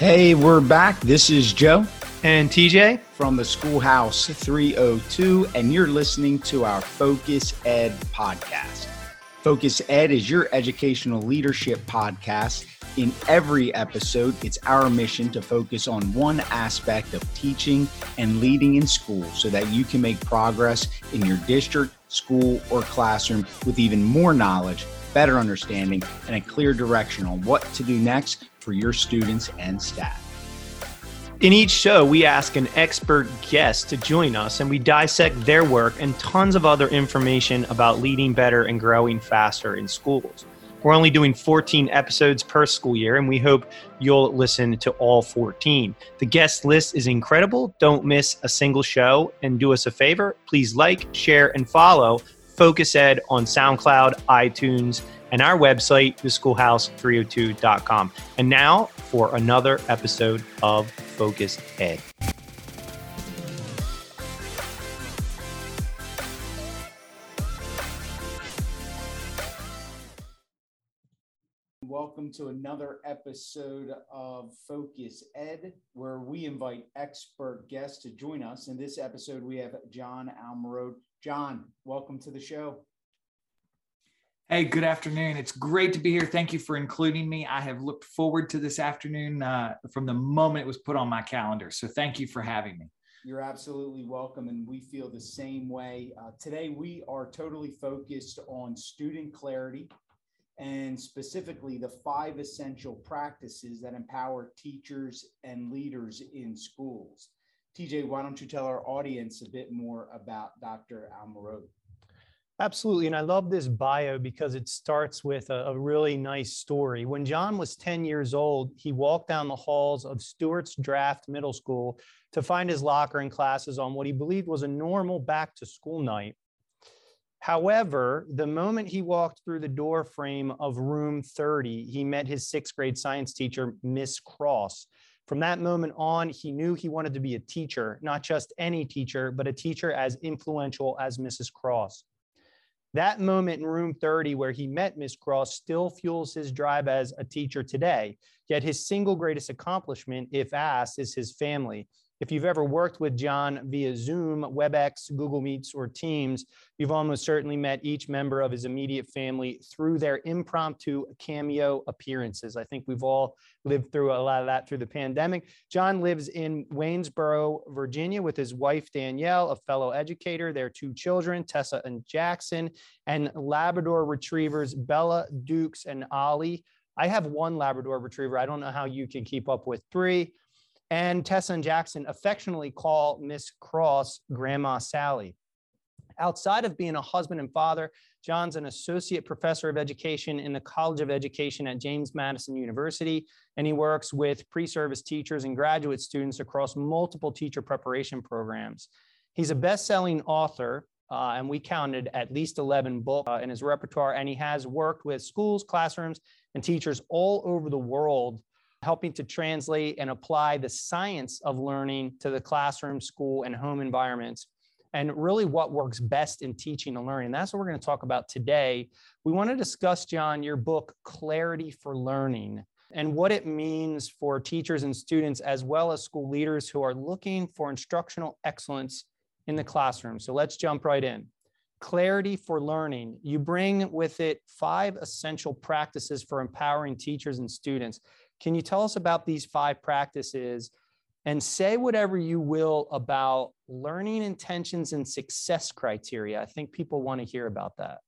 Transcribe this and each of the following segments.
Hey, we're back. This is Joe and TJ from the Schoolhouse 302, and you're listening to our Focus Ed podcast. Focus Ed is your educational leadership podcast. In every episode, it's our mission to focus on one aspect of teaching and leading in school so that you can make progress in your district, school, or classroom with even more knowledge, better understanding, and a clear direction on what to do next for your students and staff. In each show, we ask an expert guest to join us and we dissect their work and tons of other information about leading better and growing faster in schools. We're only doing 14 episodes per school year, and we hope you'll listen to all 14. The guest list is incredible. Don't miss a single show. And do us a favor please like, share, and follow Focus Ed on SoundCloud, iTunes, and our website, theschoolhouse302.com. And now for another episode of Focus Ed. Welcome to another episode of Focus Ed, where we invite expert guests to join us. In this episode, we have John Almarode. John, welcome to the show. Hey, good afternoon. It's great to be here. Thank you for including me. I have looked forward to this afternoon uh, from the moment it was put on my calendar. So thank you for having me. You're absolutely welcome, and we feel the same way. Uh, today, we are totally focused on student clarity and specifically the five essential practices that empower teachers and leaders in schools. TJ, why don't you tell our audience a bit more about Dr. Almarode? Absolutely. And I love this bio because it starts with a, a, really nice story. When John was 10 years old, he walked down the halls of Stuarts Draft Middle School to find his locker and classes on what he believed was a normal back to school night. However, the moment he walked through the door frame of room 30, he met his sixth grade science teacher, Miss Cross. From that moment on, he knew he wanted to be a teacher, not just any teacher, but a teacher as influential as Mrs. Cross. That moment in room 30 where he met Miss Cross still fuels his drive as a teacher today. Yet his single greatest accomplishment, if asked, is his family. If you've ever worked with John via Zoom, WebEx, Google Meets, or Teams, you've almost certainly met each member of his immediate family through their impromptu cameo appearances. I think we've all lived through a lot of that through the pandemic. John lives in Waynesboro, Virginia, with his wife, Danielle, a fellow educator, their two children, Tessa and Jackson, and Labrador retrievers, Bella, Dukes, and Ollie. I have one Labrador retriever. I don't know how you can keep up with three and Tessa and Jackson affectionately call Miss Cross Grandma Sally. Outside of being a husband and father, John's an associate professor of education in the College of Education at James Madison University, and he works with pre service teachers and graduate students across multiple teacher preparation programs. He's a best selling author, uh, and we counted at least 11 books uh, in his repertoire, and he has worked with schools, classrooms, and teachers all over the world helping to translate and apply the science of learning to the classroom, school, and home environments. And really, what works best in teaching and learning. That's what we're going to talk about today. We want to discuss, John, your book, Clarity for Learning, and what it means for teachers and students, as well as school leaders who are looking for instructional excellence in the classroom. So let's jump right in. Clarity for learning. You bring with it five essential practices for empowering teachers and students. Can you tell us about these five practices and say whatever you will about learning intentions and success criteria? I think people want to hear about that.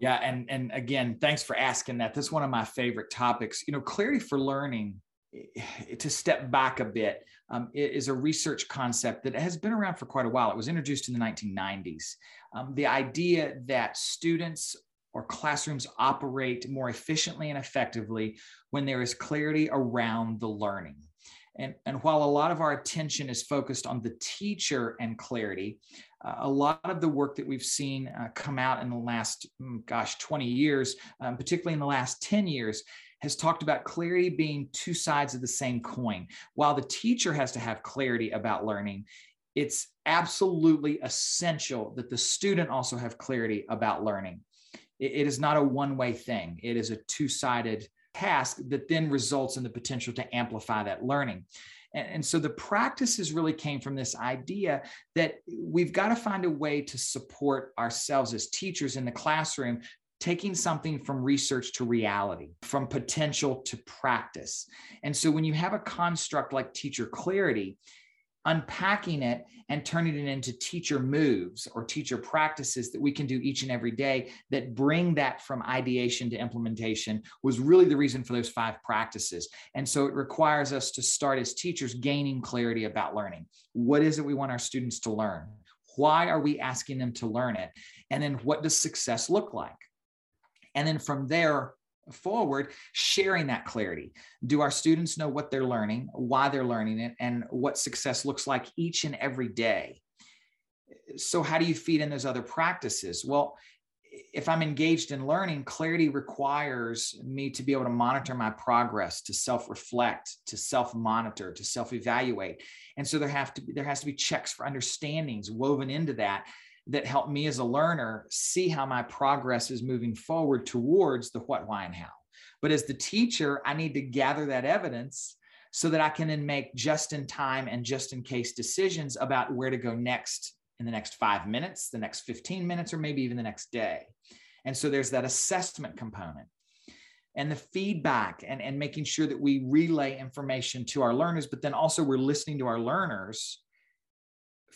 Yeah, and and again, thanks for asking that. This is one of my favorite topics. You know, clarity for learning. Eh, to step back a bit, um, is a research concept that has been around for quite a while. It was introduced in the 1990s. Um, the idea that students or classrooms operate more efficiently and effectively when there is clarity around the learning. And, and while a lot of our attention is focused on the teacher and clarity, uh, a lot of the work that we've seen uh, come out in the last, mm, gosh, 20 years, um, particularly in the last 10 years, has talked about clarity being two sides of the same coin. While the teacher has to have clarity about learning, it's absolutely essential that the student also have clarity about learning it, it is not a one way thing, it is a two sided task that then results in the potential to amplify that learning. And, and, so the practices really came from this idea that we've got to find a way to support ourselves as teachers in the classroom taking something from research to reality, from potential to practice. And so when you have a construct like teacher clarity, unpacking it and turning it into teacher moves or teacher practices that we can do each and every day that bring that from ideation to implementation was really the reason for those five practices. And so it requires us to start as teachers gaining clarity about learning. What is it we want our students to learn? Why are we asking them to learn it? And then what does success look like? And then from there, forward sharing that clarity. Do our students know what they're learning why they're learning it and what success looks like each and every day? So how do you feed in those other practices? Well if i'm engaged in learning clarity requires me to be able to monitor my progress to self-reflect to self-monitor to self-evaluate. And so there have to be there has to be checks for understandings woven into that that help me as a learner see how my progress is moving forward towards the what, why, and how. But as the teacher, I need to gather that evidence so that I can then make just in time and just in case decisions about where to go next in the next five minutes, the next 15 minutes, or maybe even the next day. And so there's that assessment component and the feedback and, and making sure that we relay information to our learners, but then also we're listening to our learners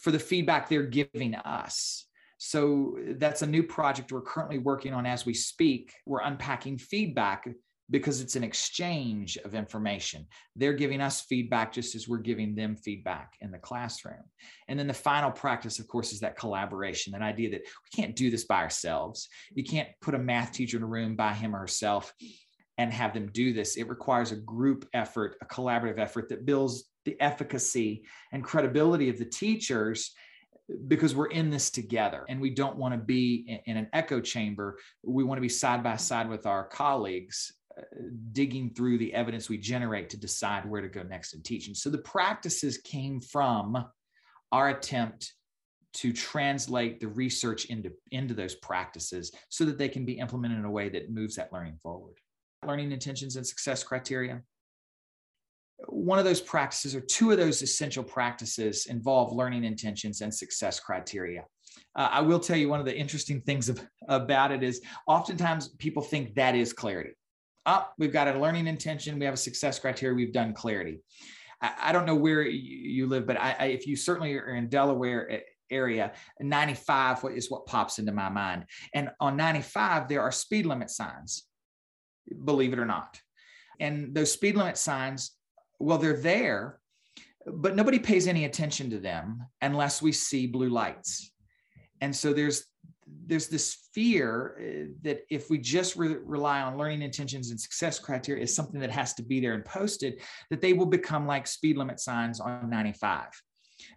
for the feedback they're giving us. So that's a new project we're currently working on as we speak. We're unpacking feedback because it's an exchange of information. They're giving us feedback just as we're giving them feedback in the classroom. And then the final practice, of course, is that collaboration, that idea that we can't do this by ourselves. You can't put a math teacher in a room by him or herself and have them do this. It requires a group effort, a collaborative effort that builds the efficacy and credibility of the teachers because we're in this together and we don't want to be in an echo chamber. We want to be side by side with our colleagues, uh, digging through the evidence we generate to decide where to go next in teaching. So the practices came from our attempt to translate the research into, into those practices so that they can be implemented in a way that moves that learning forward. Learning intentions and success criteria one of those practices or two of those essential practices involve learning intentions and success criteria. Uh, I will tell you one of the interesting things of, about it is oftentimes people think that is clarity. Oh, we've got a learning intention, we have a success criteria, we've done clarity. I, I don't know where you, live, but I, I, if you certainly are in Delaware area, 95 is what pops into my mind. And on 95, there are speed limit signs, believe it or not. And those speed limit signs well, they're there, but nobody pays any attention to them unless we see blue lights. And so there's there's this fear uh, that if we just re- rely on learning intentions and success criteria is something that has to be there and posted, that they will become like speed limit signs on 95.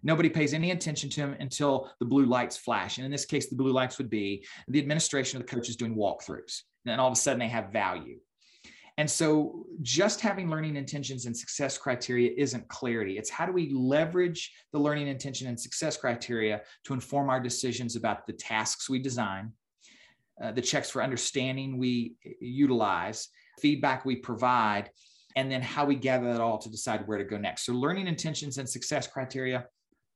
Nobody pays any attention to them until the blue lights flash. And in this case, the blue lights would be the administration of the coaches doing walkthroughs. And all of a sudden they have value. And so just having learning intentions and success criteria isn't clarity. It's how do we leverage the learning intention and success criteria to inform our decisions about the tasks we design, uh, the checks for understanding we utilize, feedback we provide, and then how we gather that all to decide where to go next. So learning intentions and success criteria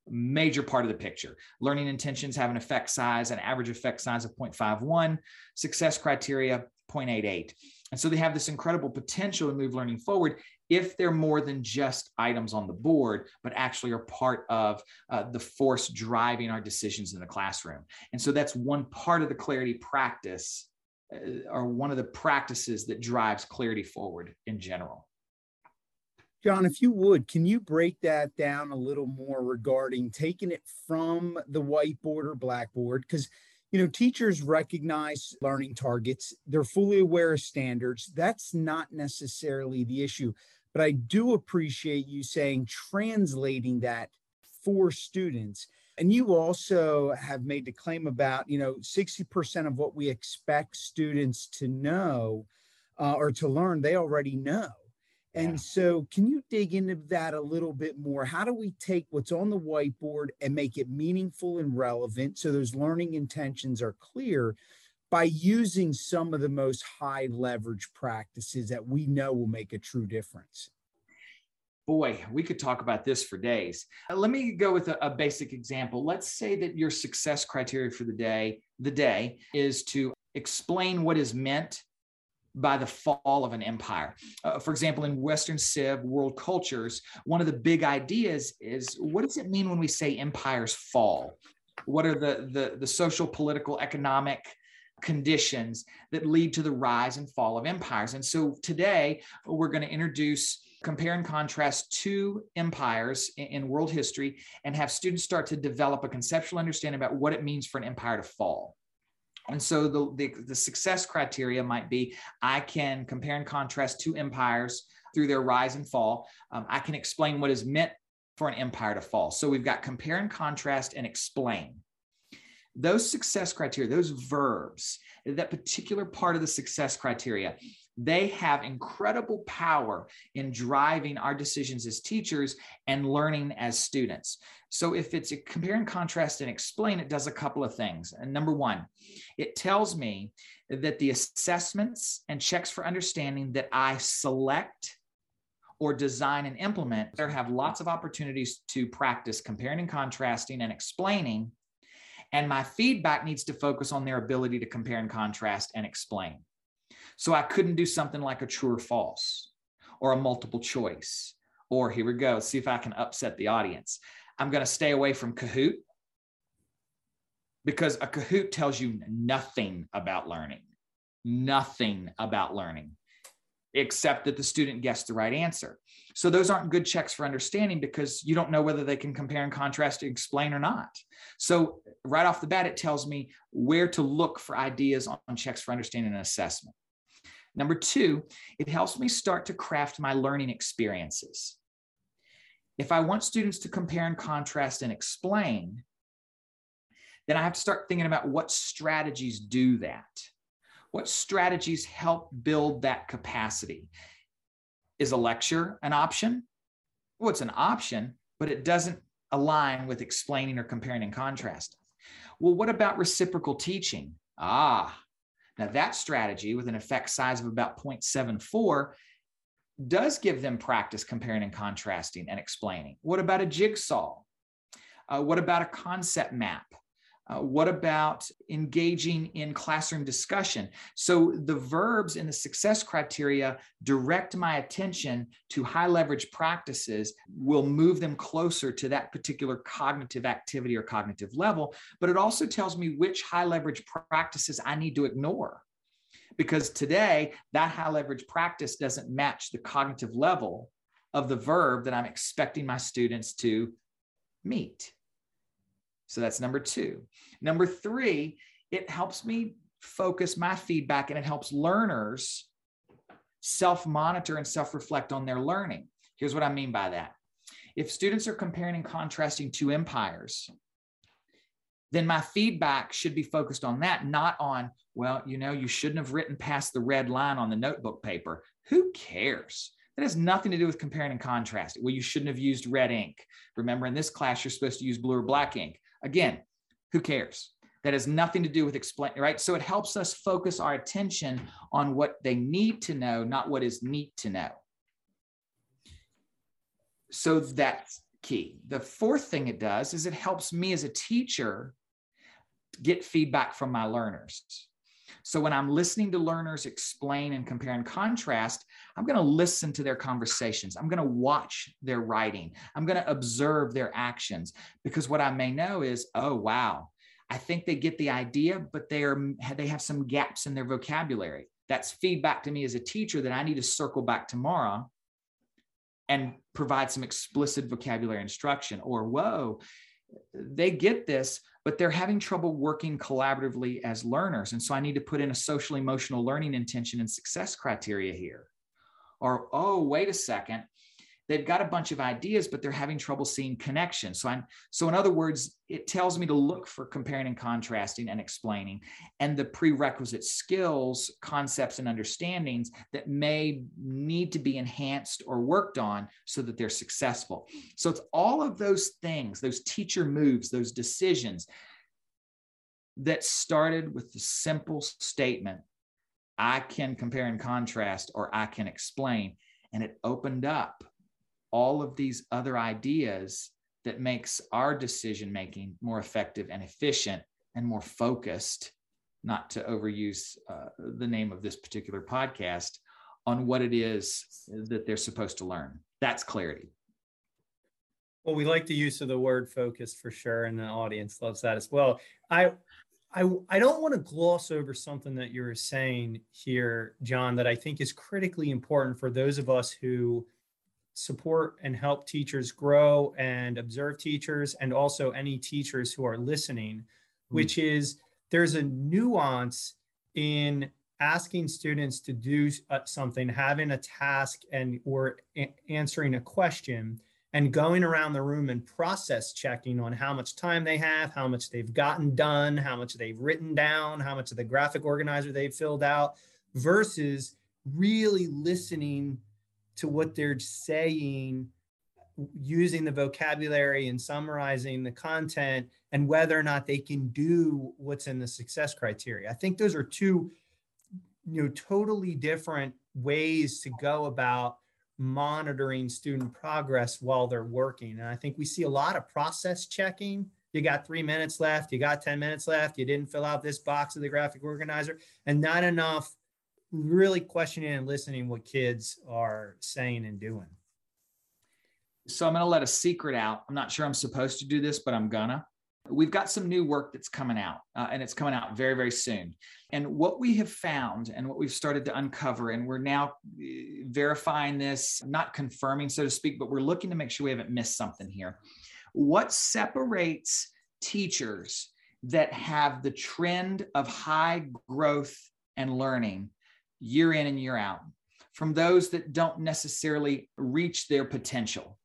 major part of the picture. Learning intentions have an effect size, an average effect size of 0.51, success criteria 0.88. And so they have this incredible potential to move learning forward if they're more than just items on the board, but actually are part of uh, the force driving our decisions in the classroom. And so that's one part of the clarity practice, uh, or one of the practices that drives clarity forward in general. John, if you would, can you break that down a little more regarding taking it from the whiteboard or blackboard? Because you know, teachers recognize learning targets, they're fully aware of standards. That's not necessarily the issue. But I do appreciate you saying translating that for students. And you also have made the claim about, you know, 60% of what we expect students to know uh, or to learn, they already know. And yeah. so, can you dig into that a little bit more? How do we take what's on the whiteboard and make it meaningful and relevant so those learning intentions are clear by using some of the most high leverage practices that we know will make a true difference? Boy, we could talk about this for days. Uh, let me go with a, a, basic example. Let's say that your success criteria for the day, the day is to explain what is meant by the fall of an empire. Uh, for example, in Western Civ world cultures, one of the big ideas is what does it mean when we say empires fall? What are the, the, the social, political, economic conditions that lead to the rise and fall of empires? And so today we're going to introduce compare and contrast two empires in, in world history and have students start to develop a conceptual understanding about what it means for an empire to fall. And so the, the, the, success criteria might be I can compare and contrast two empires through their rise and fall. Um, I can explain what is meant for an empire to fall. So we've got compare and contrast and explain. Those success criteria, those verbs, that particular part of the success criteria, they have incredible power in driving our decisions as teachers and learning as students. So if it's a compare and contrast and explain, it does a couple of things. And number one, it tells me that the assessments and checks for understanding that I select or design and implement there have lots of opportunities to practice comparing and contrasting and explaining and my feedback needs to focus on their ability to compare and contrast and explain so I couldn't do something like a true or false or a multiple choice. Or here we go, see if I can upset the audience. I'm going to stay away from Kahoot because a Kahoot tells you nothing about learning, nothing about learning, except that the student guessed the right answer. So those aren't good checks for understanding because you don't know whether they can compare and contrast explain or not. So right off the bat, it tells me where to look for ideas on checks for understanding and assessment. Number two, it helps me start to craft my learning experiences. If I want students to compare and contrast and explain, then I have to start thinking about what strategies do that. What strategies help build that capacity? Is a lecture an option? Well, it's an option, but it doesn't align with explaining or comparing and contrasting. Well, what about reciprocal teaching? Ah, now, that strategy with an effect size of about 0.74 does give them practice comparing and contrasting and explaining. What about a jigsaw? Uh, what about a concept map? Uh, what about engaging in classroom discussion? So the verbs in the success criteria direct my attention to high leverage practices, will move them closer to that particular cognitive activity or cognitive level. But it also tells me which high leverage practices I need to ignore. Because today, that high leverage practice doesn't match the cognitive level of the verb that I'm expecting my students to meet. So that's number two. Number three, it helps me focus my feedback and it helps learners self monitor and self reflect on their learning. Here's what I mean by that. If students are comparing and contrasting two empires, then my feedback should be focused on that, not on, well, you know, you shouldn't have written past the red line on the notebook paper. Who cares? That has nothing to do with comparing and contrasting. Well, you shouldn't have used red ink. Remember, in this class, you're supposed to use blue or black ink. Again, who cares? That has nothing to do with explain, right? So it helps us focus our attention on what they need to know, not what is neat to know. So that's key. The fourth thing it does is it helps me as a teacher get feedback from my learners. So when I'm listening to learners explain and compare and contrast, I'm going to listen to their conversations. I'm going to watch their writing. I'm going to observe their actions because what I may know is, oh, wow, I think they get the idea, but they are they have some gaps in their vocabulary. That's feedback to me as a teacher that I need to circle back tomorrow and provide some explicit vocabulary instruction or whoa they get this but they're having trouble working collaboratively as learners. And so I need to put in a social emotional learning intention and success criteria here. Or, oh, wait a second, they've got a bunch of ideas but they're having trouble seeing connection. So i'm so in other words it tells me to look for comparing and contrasting and explaining and the prerequisite skills concepts and understandings that may need to be enhanced or worked on so that they're successful. So it's all of those things those teacher moves those decisions that started with the simple statement I can compare and contrast, or I can explain. And it opened up all of these other ideas that makes our decision making more effective and efficient and more focused not to overuse uh, the name of this particular podcast on what it is that they're supposed to learn. That's clarity. Well we like the use of the word focused for sure and the audience loves that as well. I I, I don't want to gloss over something that you're saying here, John, that I think is critically important for those of us who support and help teachers grow and observe teachers, and also any teachers who are listening, mm-hmm. which is there's a nuance in asking students to do uh, something, having a task, and or a- answering a question and going around the room and process checking on how much time they have, how much they've gotten done, how much they've written down, how much of the graphic organizer they've filled out, versus really listening to what they're saying, using the vocabulary and summarizing the content, and whether or not they can do what's in the success criteria. I think those are two you know totally different ways to go about monitoring student progress while they're working. And I think we see a lot of process checking. You got three minutes left, you got 10 minutes left, you didn't fill out this box of the graphic organizer, and not enough really questioning and listening what kids are saying and doing. So I'm going to let a secret out. I'm not sure I'm supposed to do this, but I'm gonna. We've got some new work that's coming out, uh, and it's coming out very, very soon. And what we have found and what we've started to uncover, and we're now uh, verifying this, not confirming, so to speak, but we're looking to make sure we haven't missed something here. What separates teachers that have the trend of high growth and learning year in and year out from those that don't necessarily reach their potential?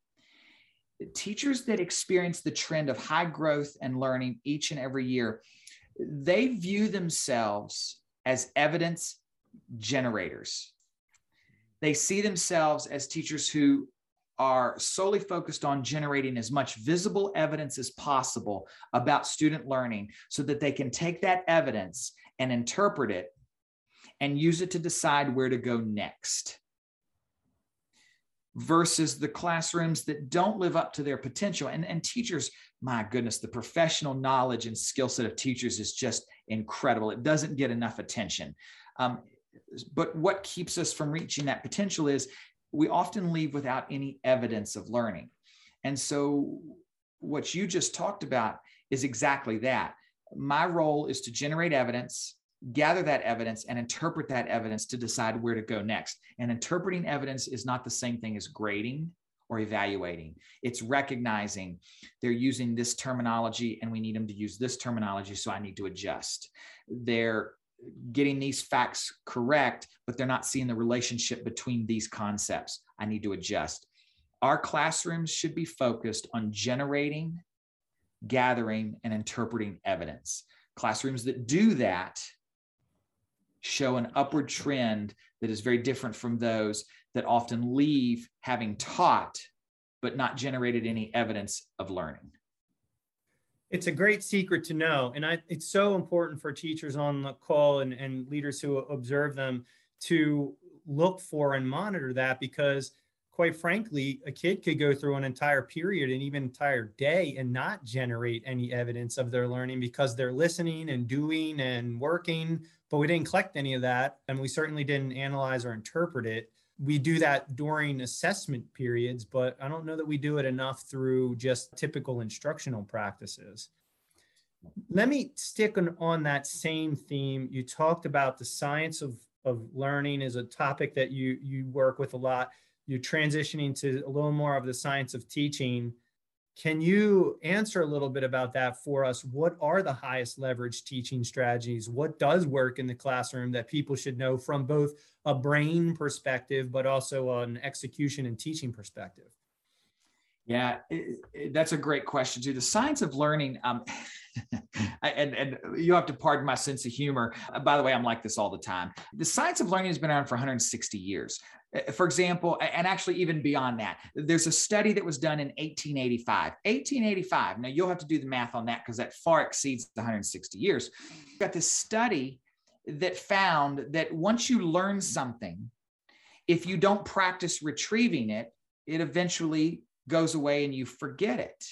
Teachers that experience the trend of high growth and learning each and every year, they view themselves as evidence generators. They see themselves as teachers who are solely focused on generating as much visible evidence as possible about student learning so that they can take that evidence and interpret it and use it to decide where to go next versus the classrooms that don't live up to their potential. And, and teachers, my goodness, the professional knowledge and skill set of teachers is just incredible. It doesn't get enough attention. Um, but what keeps us from reaching that potential is we often leave without any evidence of learning. And so, what you just talked about is exactly that. My role is to generate evidence gather that evidence and interpret that evidence to decide where to go next. And interpreting evidence is not the same thing as grading or evaluating. It's recognizing they're using this terminology and we need them to use this terminology, so I need to adjust. They're getting these facts correct, but they're not seeing the relationship between these concepts. I need to adjust. Our classrooms should be focused on generating, gathering, and interpreting evidence. Classrooms that do that show an upward trend that is very different from those that often leave having taught but not generated any evidence of learning. It's a great secret to know. And I, it's so important for teachers on the call and, and leaders who observe them to look for and monitor that because quite frankly, a kid could go through an entire period and even entire day and not generate any evidence of their learning because they're listening and doing and working, but we didn't collect any of that. And we certainly didn't analyze or interpret it. We do that during assessment periods, but I don't know that we do it enough through just typical instructional practices. Let me stick on, on that same theme. You talked about the science of, of learning is a topic that you you work with a lot you're transitioning to a little more of the science of teaching. Can you answer a little bit about that for us? What are the highest leverage teaching strategies? What does work in the classroom that people should know from both a brain perspective, but also an execution and teaching perspective? Yeah, it, it, that's a great question too. The science of learning, um, and and you have to pardon my sense of humor. Uh, by the way, I'm like this all the time. The science of learning has been around for 160 years. Uh, for example, and actually even beyond that, there's a study that was done in 1885. 1885. Now you'll have to do the math on that because that far exceeds 160 years. You've got this study that found that once you learn something, if you don't practice retrieving it, it eventually goes away and you forget it.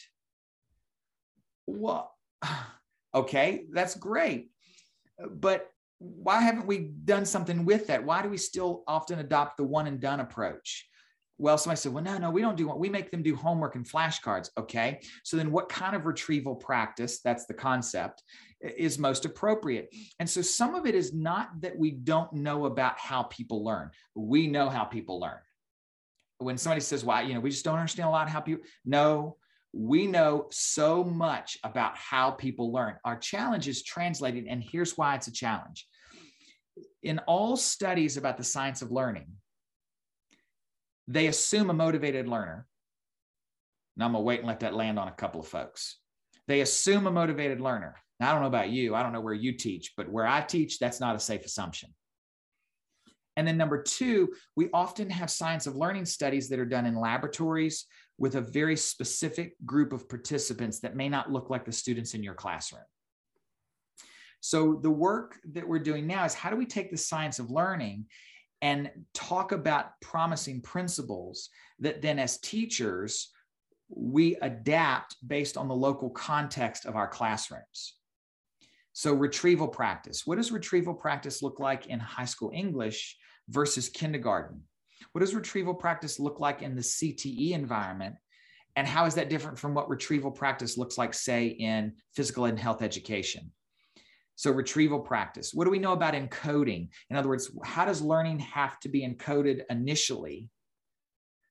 Well, okay, that's great. But why haven't we done something with that? Why do we still often adopt the one and done approach? Well, somebody said, well, no, no, we don't do what we make them do homework and flashcards. Okay. So then what kind of retrieval practice, that's the concept, is most appropriate? And so some of it is not that we don't know about how people learn. We know how people learn. When somebody says, why, you know, we just don't understand a lot how people, no, we know so much about how people learn. Our challenge is translating, and here's why it's a challenge. In all studies about the science of learning, they assume a motivated learner. Now I'm gonna wait and let that land on a couple of folks. They assume a motivated learner. Now, I don't know about you, I don't know where you teach, but where I teach, that's not a safe assumption. And then number two, we often have science of learning studies that are done in laboratories with a very specific group of participants that may not look like the students in your classroom. So the work that we're doing now is how do we take the science of learning and talk about promising principles that then as teachers we adapt based on the local context of our classrooms. So retrieval practice. What does retrieval practice look like in high school English versus kindergarten? What does retrieval practice look like in the CTE environment? And how is that different from what retrieval practice looks like, say, in physical and health education? So, retrieval practice. What do we know about encoding? In other words, how does learning have to be encoded initially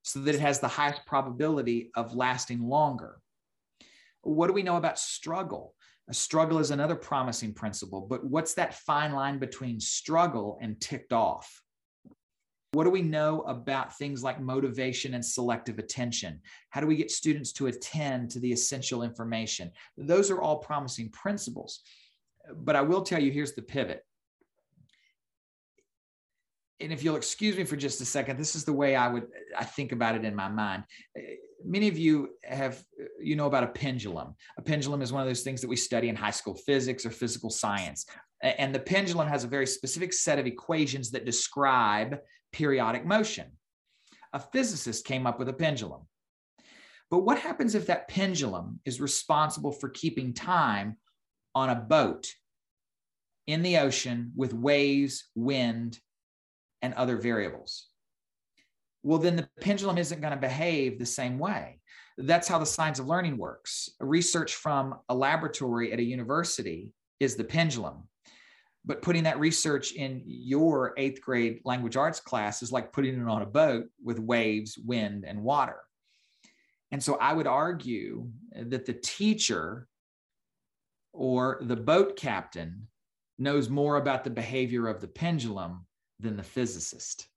so that it has the highest probability of lasting longer? What do we know about struggle? A struggle is another promising principle, but what's that fine line between struggle and ticked off? What do we know about things like motivation and selective attention? How do we get students to attend to the essential information? Those are all promising principles. But I will tell you here's the pivot. And if you'll excuse me for just a second, this is the way I would I think about it in my mind. Many of you have you know about a pendulum. A pendulum is one of those things that we study in high school physics or physical science. And the pendulum has a very specific set of equations that describe periodic motion. A physicist came up with a pendulum. But what happens if that pendulum is responsible for keeping time on a boat in the ocean with waves, wind, and other variables? Well, then the pendulum isn't going to behave the same way. That's how the science of learning works. Research from a laboratory at a university is the pendulum but putting that research in your eighth grade language arts class is like putting it on a boat with waves, wind, and water. And so I would argue that the teacher or the boat captain knows more about the behavior of the pendulum than the physicist.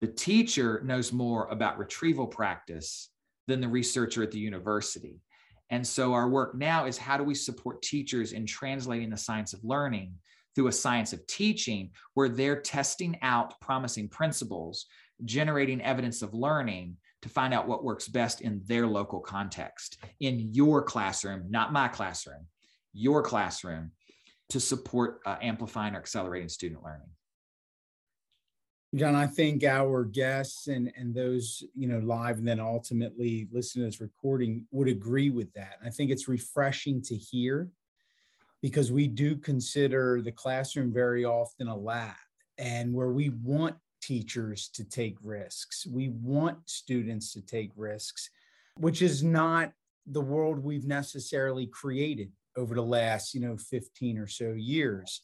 The teacher knows more about retrieval practice than the researcher at the university. And so our work now is how do we support teachers in translating the science of learning through a science of teaching where they're testing out promising principles, generating evidence of learning to find out what works best in their local context, in your classroom, not my classroom, your classroom, to support uh, amplifying or accelerating student learning. John, I think our guests and, and those, you know, live and then ultimately listen to this recording would agree with that. I think it's refreshing to hear because we do consider the classroom very often a lab and where we want teachers to take risks. We want students to take risks, which is not the world we've necessarily created over the last, you know, 15 or so years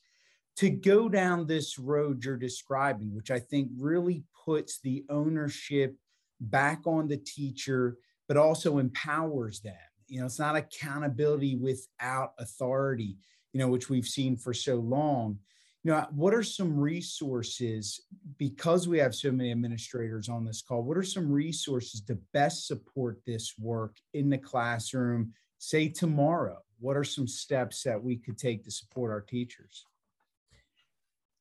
to go down this road you're describing, which I think really puts the ownership back on the teacher, but also empowers them. You know, it's not accountability without authority, you know, which we've seen for so long. You know, what are some resources because we have so many administrators on this call? What are some resources to best support this work in the classroom, say tomorrow? What are some steps that we could take to support our teachers?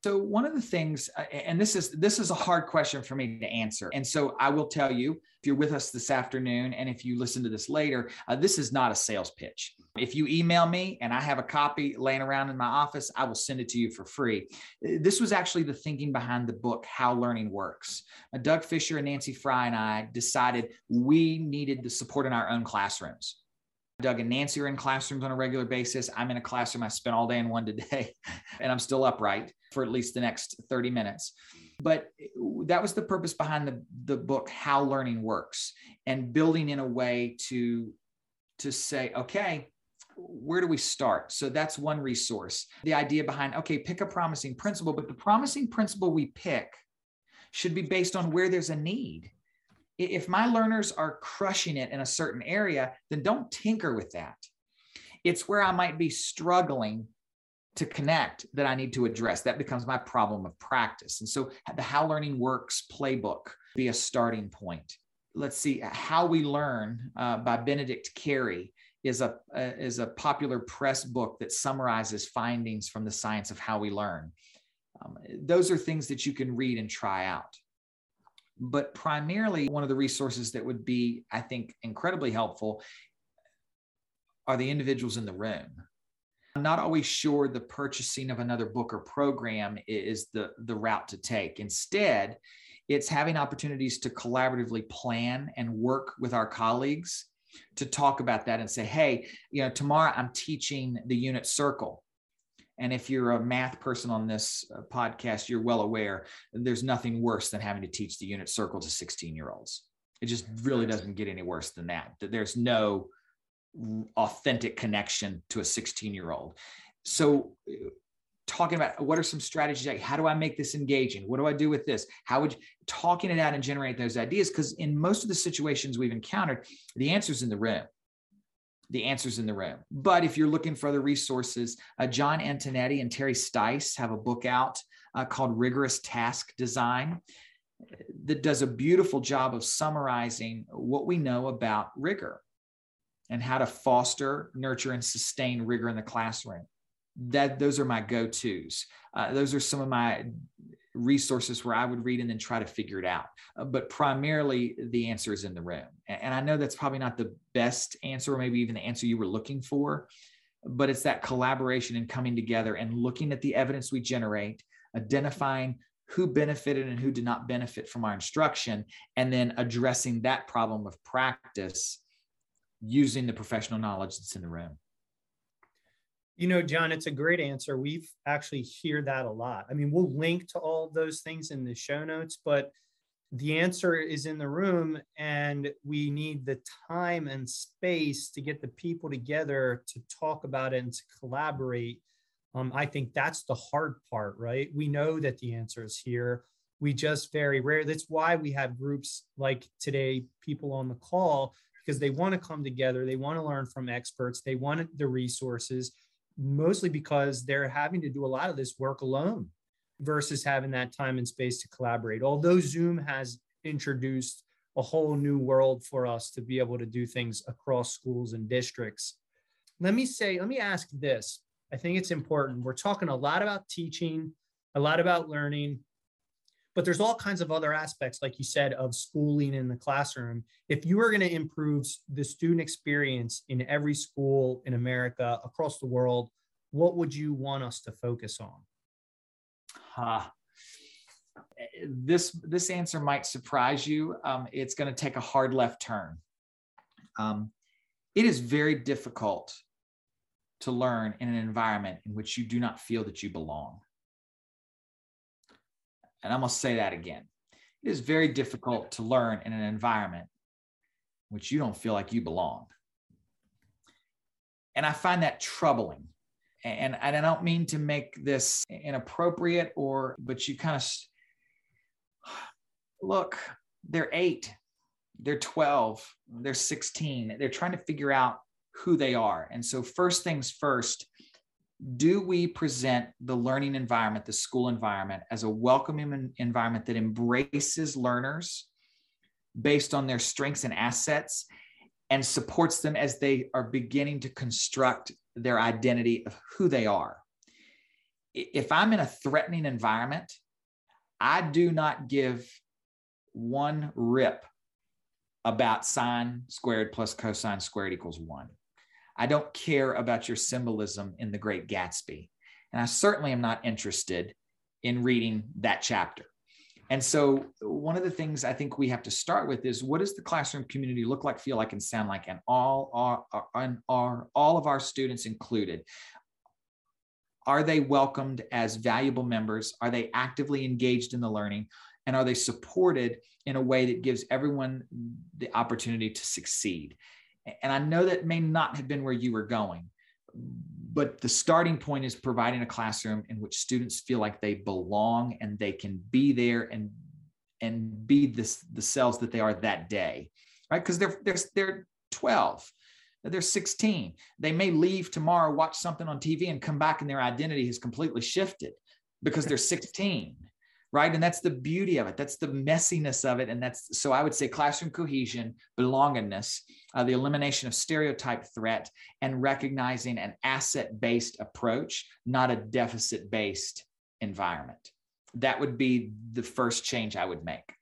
So one of the things, uh, and this is this is a hard question for me to answer, and so I will tell you if you're with us this afternoon, and if you listen to this later, uh, this is not a sales pitch. If you email me and I have a copy laying around in my office, I will send it to you for free. Uh, this was actually the thinking behind the book, How Learning Works. Uh, Doug Fisher and Nancy Frey and I decided we needed the support in our own classrooms. Doug and Nancy are in classrooms on a regular basis. I'm in a classroom. I spent all day in one today, and I'm still upright for at least the next 30 minutes. But that was the purpose behind the, the book, How Learning Works, and building in a way to, to say, okay, where do we start? So that's one resource. The idea behind, okay, pick a promising principle, but the promising principle we pick should be based on where there's a need if my learners are crushing it in a certain area, then don't tinker with that. It's where I might be struggling to connect that I need to address. That becomes my problem of practice. And so the How Learning Works playbook be a starting point. Let's see how we learn uh, by Benedict Carey is a uh, is a popular press book that summarizes findings from the science of how we learn. Um, those are things that you can read and try out. But primarily, one of the resources that would be, I think, incredibly helpful are the individuals in the room. I'm not always sure the purchasing of another book or program is the, the route to take. Instead, it's having opportunities to collaboratively plan and work with our colleagues to talk about that and say, hey, you know, tomorrow I'm teaching the unit circle. And if you're a math person on this uh, podcast, you're well aware there's nothing worse than having to teach the unit circle to 16 year olds. It just really doesn't get any worse than that. There's no authentic connection to a 16 year old. So, uh, talking about what are some strategies like how do i make this engaging what do i do with this how would you, talking it out and generate those ideas because in most of the situations we've encountered the answer's in the room the answers in the room. But if you're looking for other resources, uh, John Antonetti and Terry Stice have a book out uh, called Rigorous Task Design that does a beautiful job of summarizing what we know about rigor and how to foster, nurture, and sustain rigor in the classroom. That those are my go-tos. Uh, those are some of my resources where I would read and then try to figure it out. Uh, but primarily, the answer is in the room. And I know that's probably not the best answer, or maybe even the answer you were looking for, but it's that collaboration and coming together and looking at the evidence we generate, identifying who benefited and who did not benefit from our instruction, and then addressing that problem of practice using the professional knowledge that's in the room. You know, John, it's a great answer. We've actually hear that a lot. I mean, we'll link to all those things in the show notes, but the answer is in the room and we need the time and space to get the people together to talk about it and to collaborate. Um, I think that's the hard part, right? We know that the answer is here. We just very rare. That's why we have groups like today, people on the call, because they want to come together. They want to learn from experts. They want the resources mostly because they're having to do a lot of this work alone versus having that time and space to collaborate. Although Zoom has introduced a whole new world for us to be able to do things across schools and districts. Let me say, let me ask this. I think it's important. We're talking a lot about teaching, a lot about learning, but there's all kinds of other aspects, like you said, of schooling in the classroom. If you are going to improve the student experience in every school in America, across the world, what would you want us to focus on? Huh. This this answer might surprise you. Um, it's going to take a hard left turn. Um, it is very difficult to learn in an environment in which you do not feel that you belong. And I'm going to say that again. It is very difficult to learn in an environment which you don't feel like you belong. And I find that troubling. And, and I don't mean to make this inappropriate or, but you kind of look, they're eight, they're 12, they're 16, they're trying to figure out who they are. And so, first things first, do we present the learning environment, the school environment, as a welcoming environment that embraces learners based on their strengths and assets and supports them as they are beginning to construct their identity of who they are? if I'm in a threatening environment, I do not give one rip about sine squared plus cosine squared equals one. I don't care about your symbolism in the Great Gatsby. And I certainly am not interested in reading that chapter. And so, one of the things I think we have to start with is what does the classroom community look like, feel like, and sound like? And all are, are, are all of our students included. Are they welcomed as valuable members? Are they actively engaged in the learning? And are they supported in a way that gives everyone the opportunity to succeed? And I know that may not have been where you were going, but the starting point is providing a classroom in which students feel like they belong and they can be there and and be this the selves that they are that day right? Because they're they're they're 12 they're 16 they may leave tomorrow watch something on tv and come back and their identity has completely shifted because they're 16 right? And that's the beauty of it. That's the messiness of it. And that's so i would say classroom cohesion belongingness uh, the elimination of stereotype threat and recognizing an asset based approach not a deficit based environment. That would be the first change i would make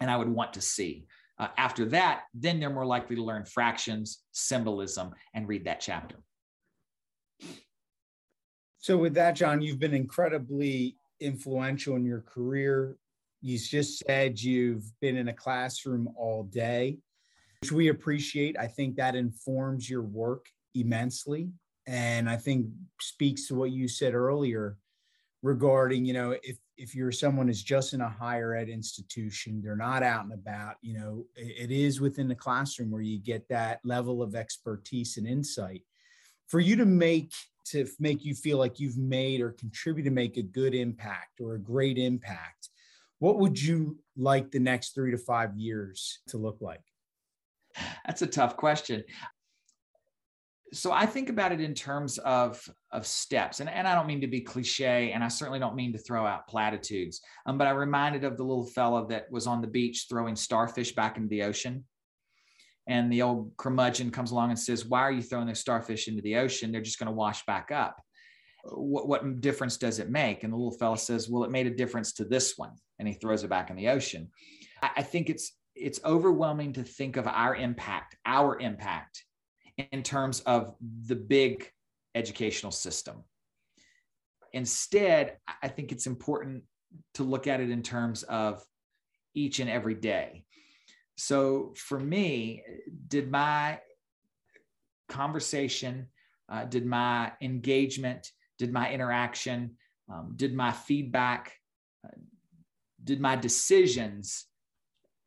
and i would want to see. Uh, after that, then they're more likely to learn fractions, symbolism, and read that chapter. So, with that, John, you've been incredibly influential in your career. You just said you've been in a classroom all day, which we appreciate. I think that informs your work immensely. And I think speaks to what you said earlier regarding, you know, if if you're someone who's just in a higher ed institution, they're not out and about, you know, it, it is within the classroom where you get that level of expertise and insight. For you to make to make you feel like you've made or contribute to make a good impact or a great impact, what would you like the next three to five years to look like? That's a tough question so I think about it in terms of of steps, and, and I don't mean to be cliche, and I certainly don't mean to throw out platitudes. Um, but I'm reminded of the little fella that was on the beach throwing starfish back into the ocean, and the old curmudgeon comes along and says, "Why are you throwing those starfish into the ocean? They're just going to wash back up. What, what difference does it make?" And the little fella says, "Well, it made a difference to this one," and he throws it back in the ocean. I, I think it's it's overwhelming to think of our impact, our impact in terms of the big educational system. Instead, I think it's important to look at it in terms of each and every day. So for me, did my conversation, uh, did my engagement, did my interaction, um, did my feedback, uh, did my decisions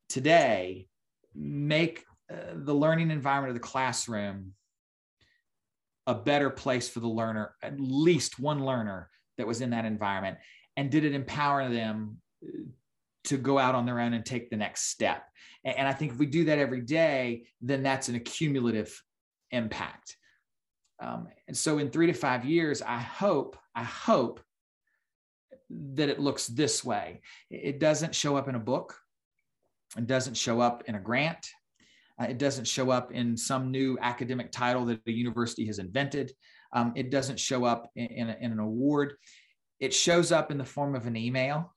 today make the learning environment of the classroom a better place for the learner, at least one learner that was in that environment? And did it empower them uh, to go out on their own and take the next step? And I think if we do that every day, then that's an accumulative impact. Um, and so in three to five years, I hope, I hope that it looks this way. It doesn't show up in a book. It doesn't show up in a grant. Uh, it doesn't show up in some new academic title that a university has invented. Um, it doesn't show up in, in, a, in, an award. It shows up in the form of an email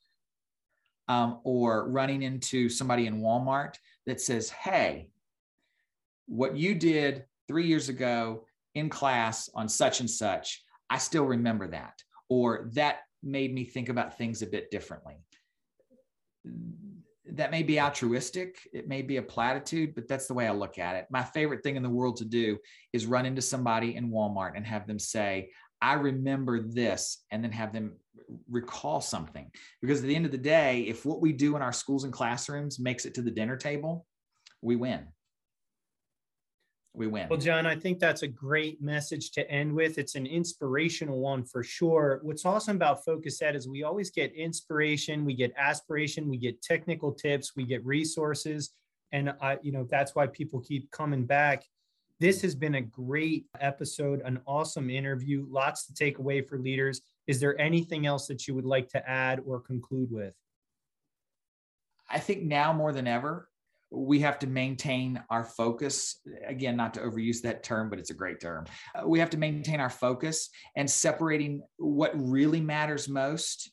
um, or running into somebody in Walmart that says, Hey, what you did three years ago in class on such and such, I still remember that. Or that made me think about things a bit differently that may be altruistic it may be a platitude but that's the way i look at it my favorite thing in the world to do is run into somebody in walmart and have them say i remember this and then have them recall something because at the end of the day if what we do in our schools and classrooms makes it to the dinner table we win we win. Well, John, I think that's a great message to end with. It's an inspirational one for sure. What's awesome about Focus Ed is we always get inspiration, we get aspiration, we get technical tips, we get resources. And I, you know, that's why people keep coming back. This has been a great episode, an awesome interview, lots to take away for leaders. Is there anything else that you would like to add or conclude with? I think now more than ever, we have to maintain our focus. Again, not to overuse that term, but it's a great term. Uh, we have to maintain our focus and separating what really matters most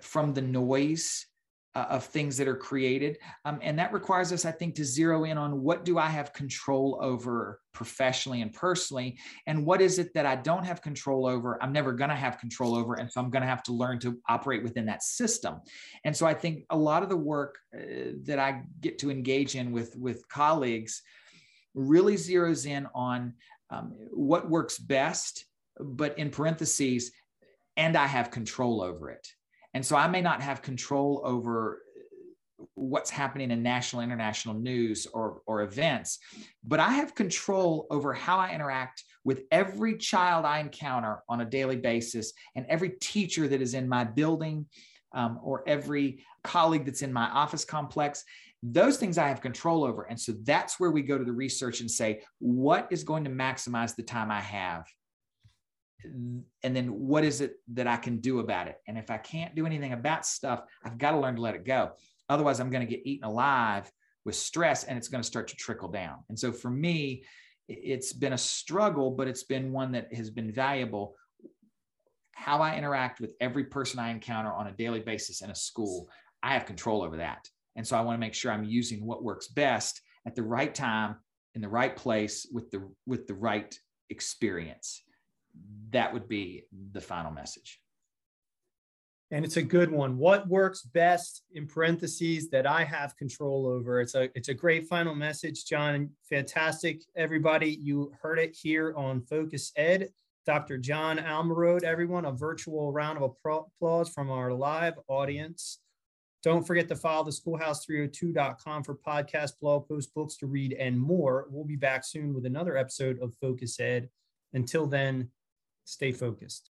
from the noise uh, of things that are created. Um, and that requires us, I think, to zero in on what do I have control over professionally and personally, and what is it that I don't have control over, I'm never going to have control over. And so I'm going to have to learn to operate within that system. And so I think a lot of the work uh, that I get to engage in with, with colleagues really zeroes in on um, what works best, but in parentheses, and I have control over it. And so I may not have control over what's happening in national international news or, or events but i have control over how i interact with every child i encounter on a daily basis and every teacher that is in my building um, or every colleague that's in my office complex. Those things i have control over. And so that's where we go to the research and say what is going to maximize the time i have and then what is it that I can do about it? And if I can't do anything about stuff, I've got to learn to let it go. Otherwise, I'm going to get eaten alive with stress and it's going to start to trickle down. And so for me, it's been a struggle, but it's been one that has been valuable. How I interact with every person I encounter on a daily basis in a school, I have control over that. And so I want to make sure I'm using what works best at the right time in the right place with the with the right experience that would be the final message. And it's a good one. What works best in parentheses that I have control over? It's a it's a great final message, John. Fantastic, everybody. You heard it here on Focus Ed. Dr. John Almarode, everyone, a virtual round of applause from our live audience. Don't forget to follow the schoolhouse302.com for podcast, blog posts, books to read, and more. We'll be back soon with another episode of Focus Ed. Until then, Stay focused.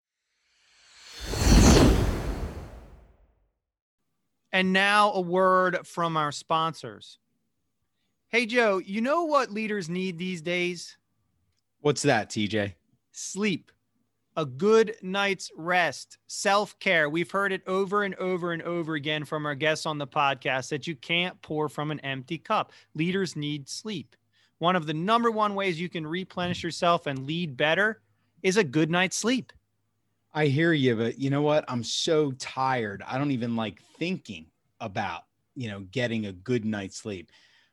And now a word from our sponsors. Hey, Joe, you know what leaders need these days? What's that, TJ? Sleep. A good night's rest, self care. We've heard it over and over and over again from our guests on the podcast that you can't pour from an empty cup. Leaders need sleep. One of the number one ways you can replenish yourself and lead better is a good night's sleep. I hear you, but you know what? I'm so tired. I don't even like thinking about, you know, getting a good night's sleep.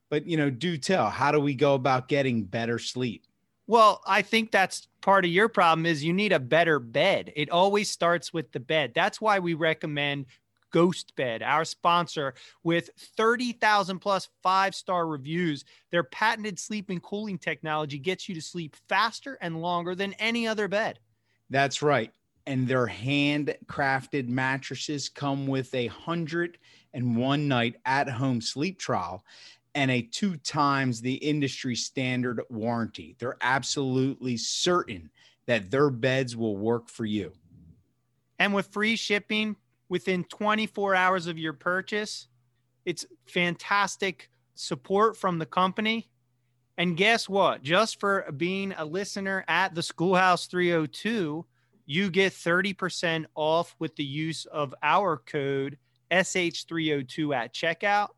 But, you know, do tell, how do we go about getting better sleep? Well, I think that's part of your problem is you need a better bed. It always starts with the bed. That's why we recommend Ghost Bed, our sponsor, with 30,000 plus five star reviews. Their patented sleep and cooling technology gets you to sleep faster and longer than any other bed. That's right. And their handcrafted mattresses come with a hundred and one night at home sleep trial and a two times the industry standard warranty. They're absolutely certain that their beds will work for you. And with free shipping, within 24 hours of your purchase. It's fantastic support from the company. And guess what? Just for being a listener at the Schoolhouse 302, you get 30% off with the use of our code SH302 at checkout.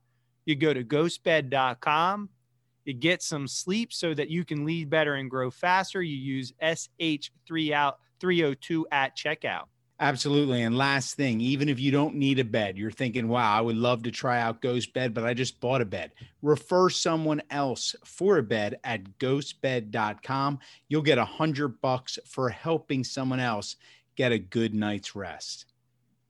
You go to ghostbed.com. You get some sleep so that you can lead better and grow faster. You use SH302 at checkout. Absolutely. And last thing, even if you don't need a bed, you're thinking, wow, I would love to try out Ghost Bed, but I just bought a bed. Refer someone else for a bed at ghostbed.com. You'll get a hundred bucks for helping someone else get a good night's rest.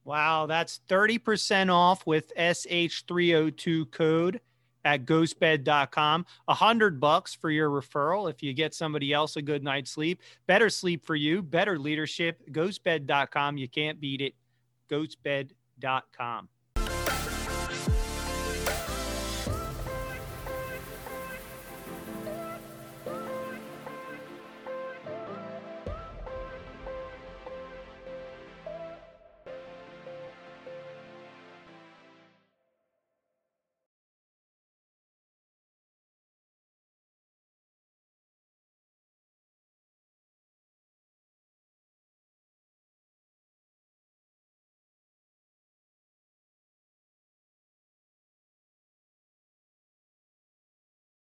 Wow, that's 30% off with SH302 code at ghostbed.com. A hundred bucks for your referral if you get somebody else a good night's sleep. Better sleep for you, better leadership. Ghostbed.com. You can't beat it. Ghostbed.com.